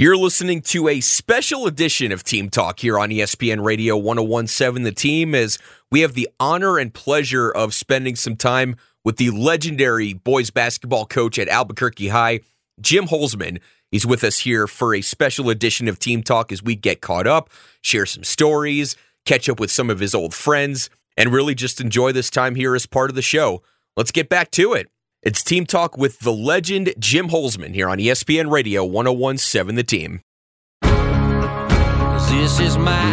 You're listening to a special edition of Team Talk here on ESPN Radio 1017 The Team is we have the honor and pleasure of spending some time with the legendary boys basketball coach at Albuquerque High, Jim Hulsman. He's with us here for a special edition of Team Talk as we get caught up, share some stories, catch up with some of his old friends, and really just enjoy this time here as part of the show. Let's get back to it. It's Team Talk with the legend Jim Hulsman here on ESPN Radio 1017 The Team. This is my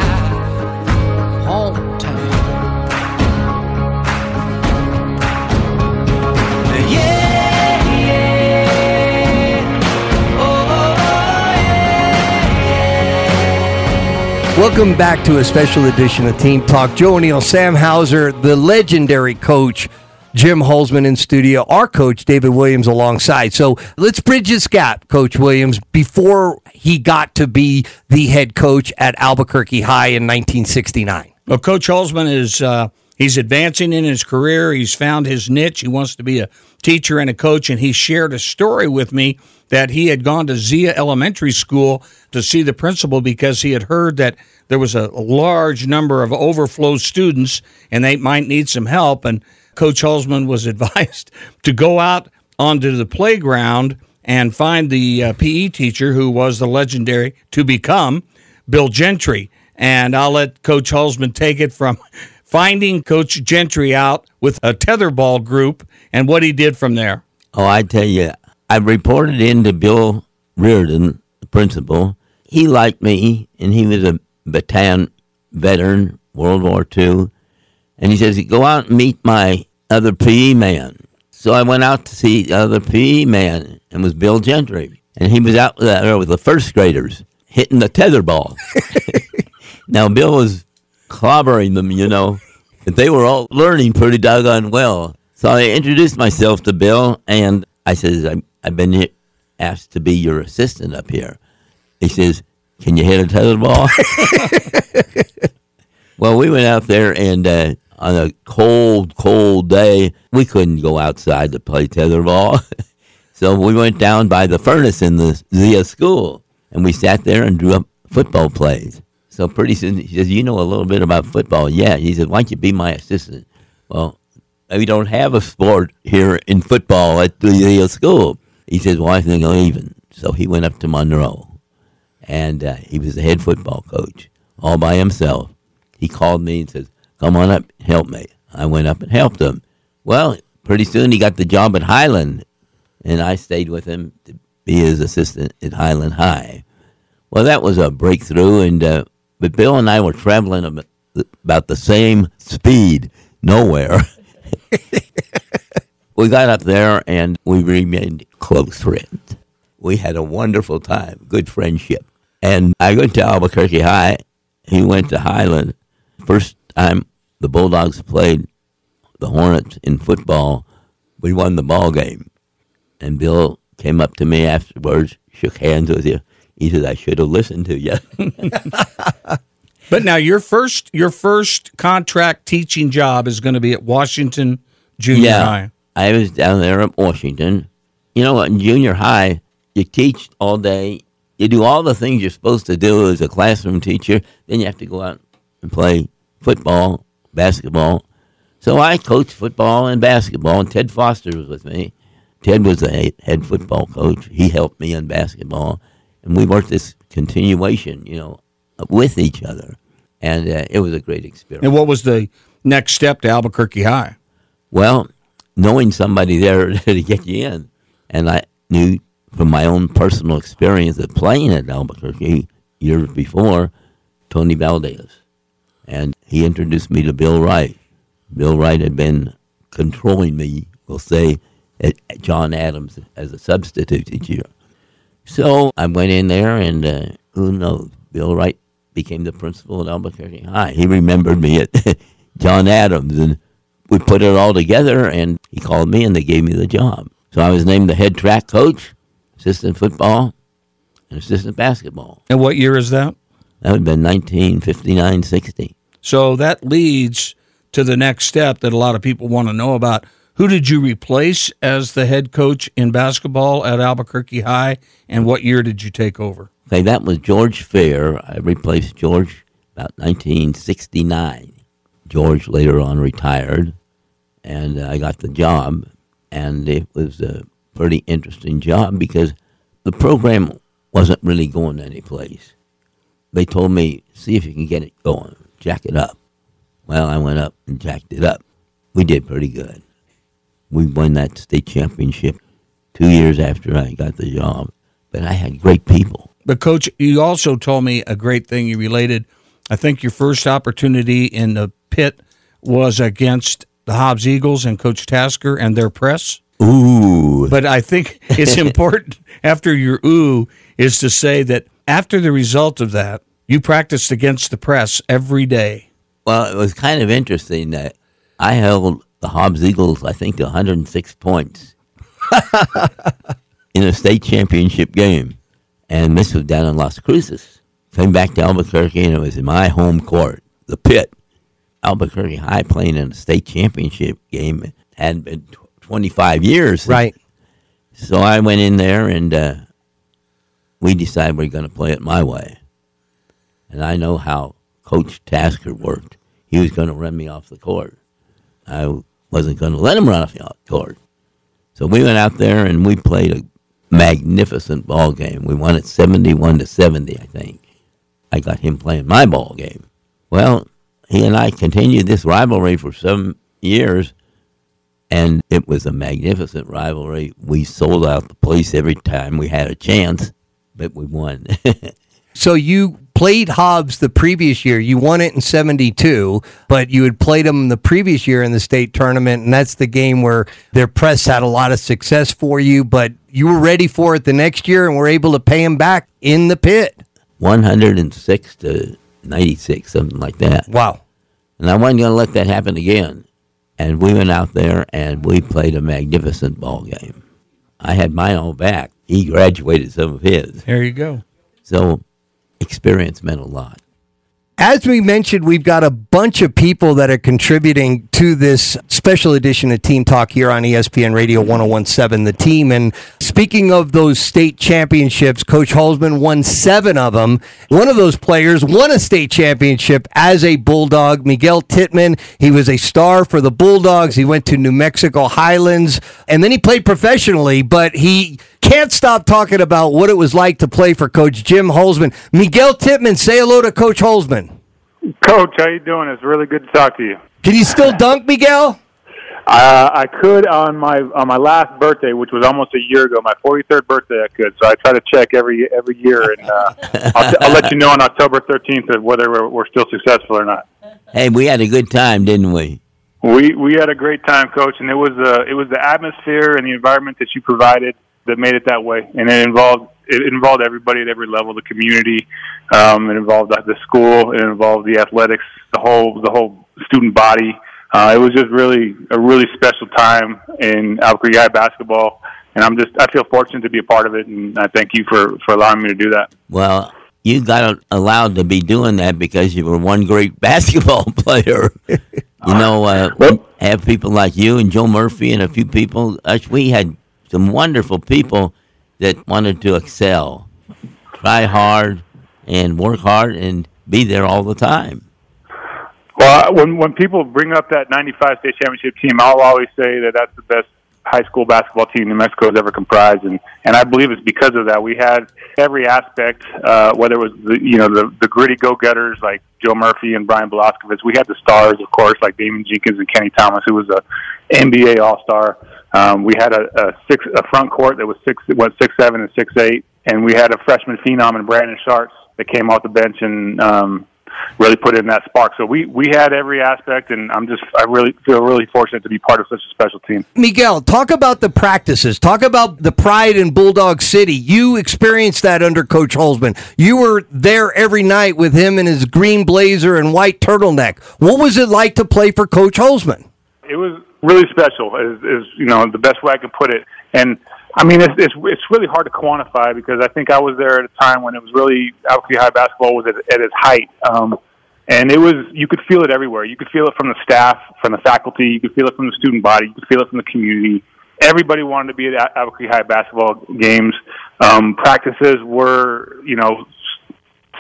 hometown. Yeah, yeah. Oh, yeah. Welcome back to a special edition of Team Talk. Joe O'Neill, Sam Hauser, the legendary coach Jim Hulsman in studio, our coach David Williams alongside. So let's bridge this gap, Coach Williams, before he got to be the head coach at Albuquerque High in 1969. Well, Coach Hulsman is uh, he's advancing in his career. He's found his niche. He wants to be a teacher and a coach, and he shared a story with me that he had gone to Zia Elementary School to see the principal because he had heard that there was a large number of overflow students and they might need some help and Coach Hulsman was advised to go out onto the playground and find the uh, PE teacher who was the legendary to become Bill Gentry. And I'll let Coach Hulsman take it from finding Coach Gentry out with a tetherball group and what he did from there. Oh, I tell you, I reported in to Bill Reardon, the principal. He liked me, and he was a veteran, World War II. And he says, go out and meet my other PE man. So I went out to see the other PE man, and was Bill Gentry. And he was out there with the first graders hitting the tether ball. now, Bill was clobbering them, you know, but they were all learning pretty doggone well. So I introduced myself to Bill, and I says, I've been asked to be your assistant up here. He says, Can you hit a tether ball? well, we went out there, and uh, on a cold, cold day, we couldn't go outside to play tetherball. so we went down by the furnace in the Zia school, and we sat there and drew up football plays. So pretty soon he says, "You know a little bit about football, yeah?" He said, "Why don't you be my assistant?" Well, we don't have a sport here in football at the Zia school. He says, "Well, I think I'm leaving." So he went up to Monroe, and uh, he was the head football coach all by himself. He called me and says, Come on up, help me. I went up and helped him. Well, pretty soon he got the job at Highland, and I stayed with him to be his assistant at Highland High. Well, that was a breakthrough, and uh, but Bill and I were traveling about the same speed nowhere. we got up there and we remained close friends. We had a wonderful time, good friendship. And I went to Albuquerque High. He went to Highland. First time the Bulldogs played the Hornets in football, we won the ball game. And Bill came up to me afterwards, shook hands with you. He said, "I should have listened to you." but now your first your first contract teaching job is going to be at Washington Junior yeah, High. I was down there at Washington. You know, what? in junior high, you teach all day. You do all the things you're supposed to do as a classroom teacher. Then you have to go out and play football, basketball. So I coached football and basketball, and Ted Foster was with me. Ted was the head football coach. He helped me in basketball, and we worked this continuation, you know, with each other, and uh, it was a great experience. And what was the next step to Albuquerque High? Well, knowing somebody there to get you in, and I knew from my own personal experience of playing at Albuquerque years before, Tony Valdez and he introduced me to Bill Wright. Bill Wright had been controlling me, we'll say, at John Adams as a substitute teacher. So I went in there, and uh, who knows, Bill Wright became the principal at Albuquerque High. He remembered me at John Adams, and we put it all together, and he called me, and they gave me the job. So I was named the head track coach, assistant football, and assistant basketball. And what year is that? That would have been 1959 60. So that leads to the next step that a lot of people want to know about. Who did you replace as the head coach in basketball at Albuquerque High, and what year did you take over? Okay, that was George Fair. I replaced George about 1969. George later on retired, and I got the job, and it was a pretty interesting job because the program wasn't really going anyplace. They told me, see if you can get it going, jack it up. Well, I went up and jacked it up. We did pretty good. We won that state championship two years after I got the job, but I had great people. But coach, you also told me a great thing. You related, I think your first opportunity in the pit was against the Hobbs Eagles and Coach Tasker and their press. Ooh, But I think it's important after your ooh is to say that after the result of that, you practiced against the press every day. Well, it was kind of interesting that I held the Hobbs Eagles, I think, to 106 points in a state championship game. And this was down in Las Cruces. Came back to Albuquerque, and it was in my home court, the pit. Albuquerque High playing in a state championship game had been tw- 25 years. Right. So I went in there, and uh, we decided we are going to play it my way. And I know how Coach Tasker worked. He was going to run me off the court. I wasn't going to let him run off the court. So we went out there and we played a magnificent ball game. We won it 71 to 70, I think. I got him playing my ball game. Well, he and I continued this rivalry for some years, and it was a magnificent rivalry. We sold out the place every time we had a chance, but we won. So you played Hobbs the previous year. You won it in 72, but you had played them the previous year in the state tournament. And that's the game where their press had a lot of success for you, but you were ready for it the next year and were able to pay them back in the pit. 106 to 96, something like that. Wow. And I wasn't going to let that happen again. And we went out there and we played a magnificent ball game. I had my all back. He graduated some of his. There you go. So experience meant a lot. As we mentioned, we've got a bunch of people that are contributing to this special edition of Team Talk here on ESPN Radio 1017, the team. And speaking of those state championships, Coach Hulsman won seven of them. One of those players won a state championship as a Bulldog, Miguel Titman. He was a star for the Bulldogs. He went to New Mexico Highlands and then he played professionally, but he can't stop talking about what it was like to play for Coach Jim Hulsman. Miguel Titman, say hello to Coach Hulsman. Coach, how you doing? It's really good to talk to you. Can you still dunk, Miguel? Uh, I could on my on my last birthday, which was almost a year ago, my 43rd birthday. I could, so I try to check every every year, and uh, I'll, t- I'll let you know on October 13th whether we're, we're still successful or not. Hey, we had a good time, didn't we? We we had a great time, Coach, and it was uh, it was the atmosphere and the environment that you provided that made it that way, and it involved it involved everybody at every level, the community, um, it involved the school, it involved the athletics, the whole the whole student body. Uh, it was just really a really special time in Albuquerque High basketball, and I'm just I feel fortunate to be a part of it, and I thank you for for allowing me to do that. Well, you got allowed to be doing that because you were one great basketball player. you know, uh, Well- have people like you and Joe Murphy and a few people. Us, we had some wonderful people that wanted to excel, try hard, and work hard, and be there all the time. Well, when when people bring up that '95 state championship team, I'll always say that that's the best high school basketball team New Mexico has ever comprised, and and I believe it's because of that. We had every aspect, uh, whether it was the you know the the gritty go getters like Joe Murphy and Brian Velasquez. We had the stars, of course, like Damon Jenkins and Kenny Thomas, who was a NBA All Star. Um, we had a, a six a front court that was six went six seven and six eight, and we had a freshman phenom in Brandon Sharts that came off the bench and um, really put in that spark. So we we had every aspect, and I'm just I really feel really fortunate to be part of such a special team. Miguel, talk about the practices. Talk about the pride in Bulldog City. You experienced that under Coach Hulsman. You were there every night with him in his green blazer and white turtleneck. What was it like to play for Coach Hulsman? It was really special, is, is you know the best way I can put it. And I mean, it's, it's it's really hard to quantify because I think I was there at a time when it was really Albuquerque High basketball was at, at its height. Um, and it was you could feel it everywhere. You could feel it from the staff, from the faculty. You could feel it from the student body. You could feel it from the community. Everybody wanted to be at Albuquerque High basketball games. Um, practices were, you know,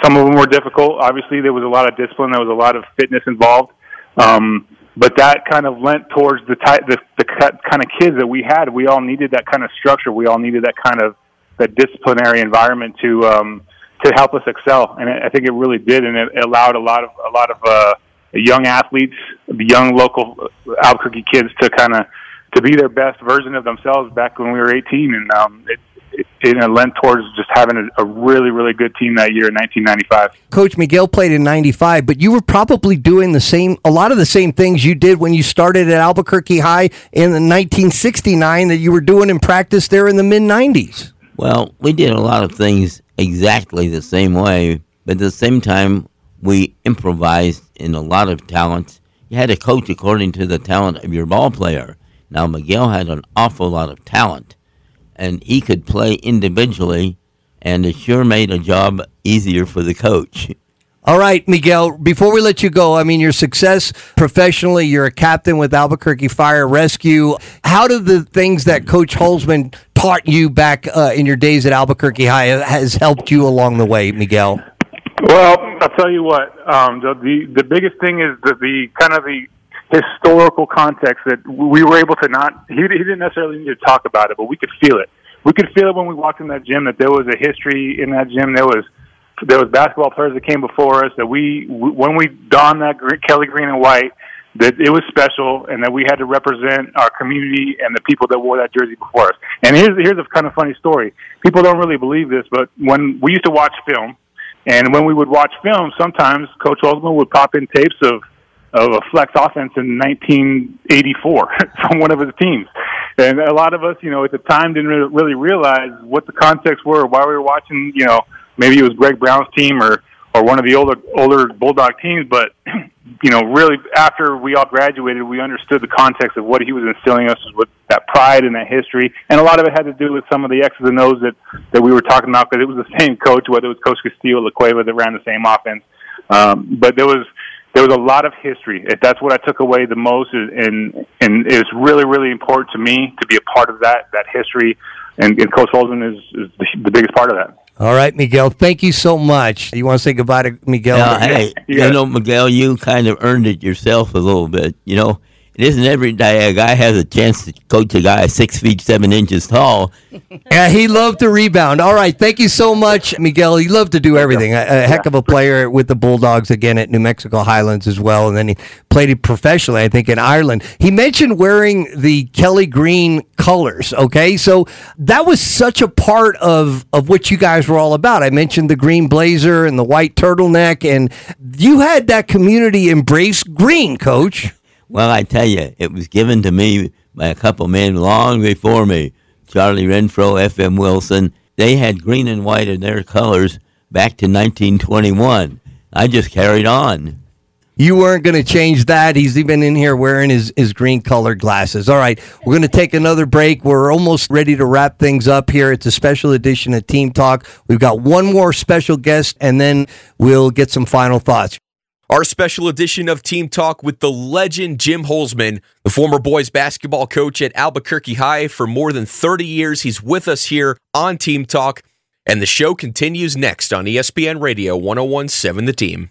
some of them were difficult. Obviously, there was a lot of discipline. There was a lot of fitness involved. Um, but that kind of lent towards the type, the, the kind of kids that we had. We all needed that kind of structure. We all needed that kind of that disciplinary environment to um, to help us excel. And I think it really did, and it allowed a lot of a lot of uh, young athletes, the young local Albuquerque kids, to kind of to be their best version of themselves back when we were 18. And um, it, it, it lent towards just having a, a really really good team that year in 1995. Coach Miguel played in 95, but you were probably doing the same, a lot of the same things you did when you started at Albuquerque High in the 1969 that you were doing in practice there in the mid 90s. Well, we did a lot of things exactly the same way, but at the same time, we improvised in a lot of talents. You had to coach according to the talent of your ball player. Now, Miguel had an awful lot of talent, and he could play individually, and it sure made a job easier for the coach. All right, Miguel, before we let you go, I mean, your success professionally, you're a captain with Albuquerque Fire Rescue. How do the things that Coach Hulsman taught you back uh, in your days at Albuquerque High has helped you along the way, Miguel? Well, I'll tell you what. Um, the, the the biggest thing is the, the kind of the historical context that we were able to not. He, he didn't necessarily need to talk about it, but we could feel it. We could feel it when we walked in that gym that there was a history in that gym. There was there was basketball players that came before us that we when we donned that Kelly green and white that it was special and that we had to represent our community and the people that wore that jersey before us. And here's here's a kind of funny story. People don't really believe this, but when we used to watch film, and when we would watch film, sometimes Coach Hulsman would pop in tapes of of a flex offense in 1984 from one of his teams. And a lot of us, you know, at the time didn't really, realize what the context were, why we were watching, you know, maybe it was Greg Brown's team or, or one of the older, older Bulldog teams. But, you know, really after we all graduated, we understood the context of what he was instilling us with that pride and that history. And a lot of it had to do with some of the X's and O's that, that we were talking about because it was the same coach, whether it was Coach Castillo, La Cueva that ran the same offense. Um, but there was, there was a lot of history. If that's what I took away the most, is- and and it's really really important to me to be a part of that that history. And, and Coach Hulsman is, is the, the biggest part of that. All right, Miguel, thank you so much. You want to say goodbye to Miguel? Now, hey, Yeah. you know, Miguel, you kind of earned it yourself a little bit. You know, it isn't every day a guy has a chance to coach a guy six feet seven inches tall. Yeah, he loved to rebound. All right, thank you so much, Miguel. He loved to do everything. A, a heck of a player with the Bulldogs again at New Mexico Highlands as well, and then he played it professionally, I think, in Ireland. He mentioned wearing the Kelly Green colors. Okay, so that was such a part of of what you guys were all about. I mentioned the green blazer and the white turtleneck, and you had that community embrace green, Coach. Well, I tell you, it was given to me by a couple men long before me. Charlie Renfro, F.M. Wilson. They had green and white in their colors back to 1921. I just carried on. You weren't going to change that. He's even in here wearing his, his green colored glasses. All right, we're going to take another break. We're almost ready to wrap things up here. It's a special edition of Team Talk. We've got one more special guest, and then we'll get some final thoughts. Our special edition of Team Talk with the legend Jim Hulsman, the former boys basketball coach at Albuquerque High for more than 30 years. He's with us here on Team Talk, and the show continues next on ESPN Radio 1017 The Team.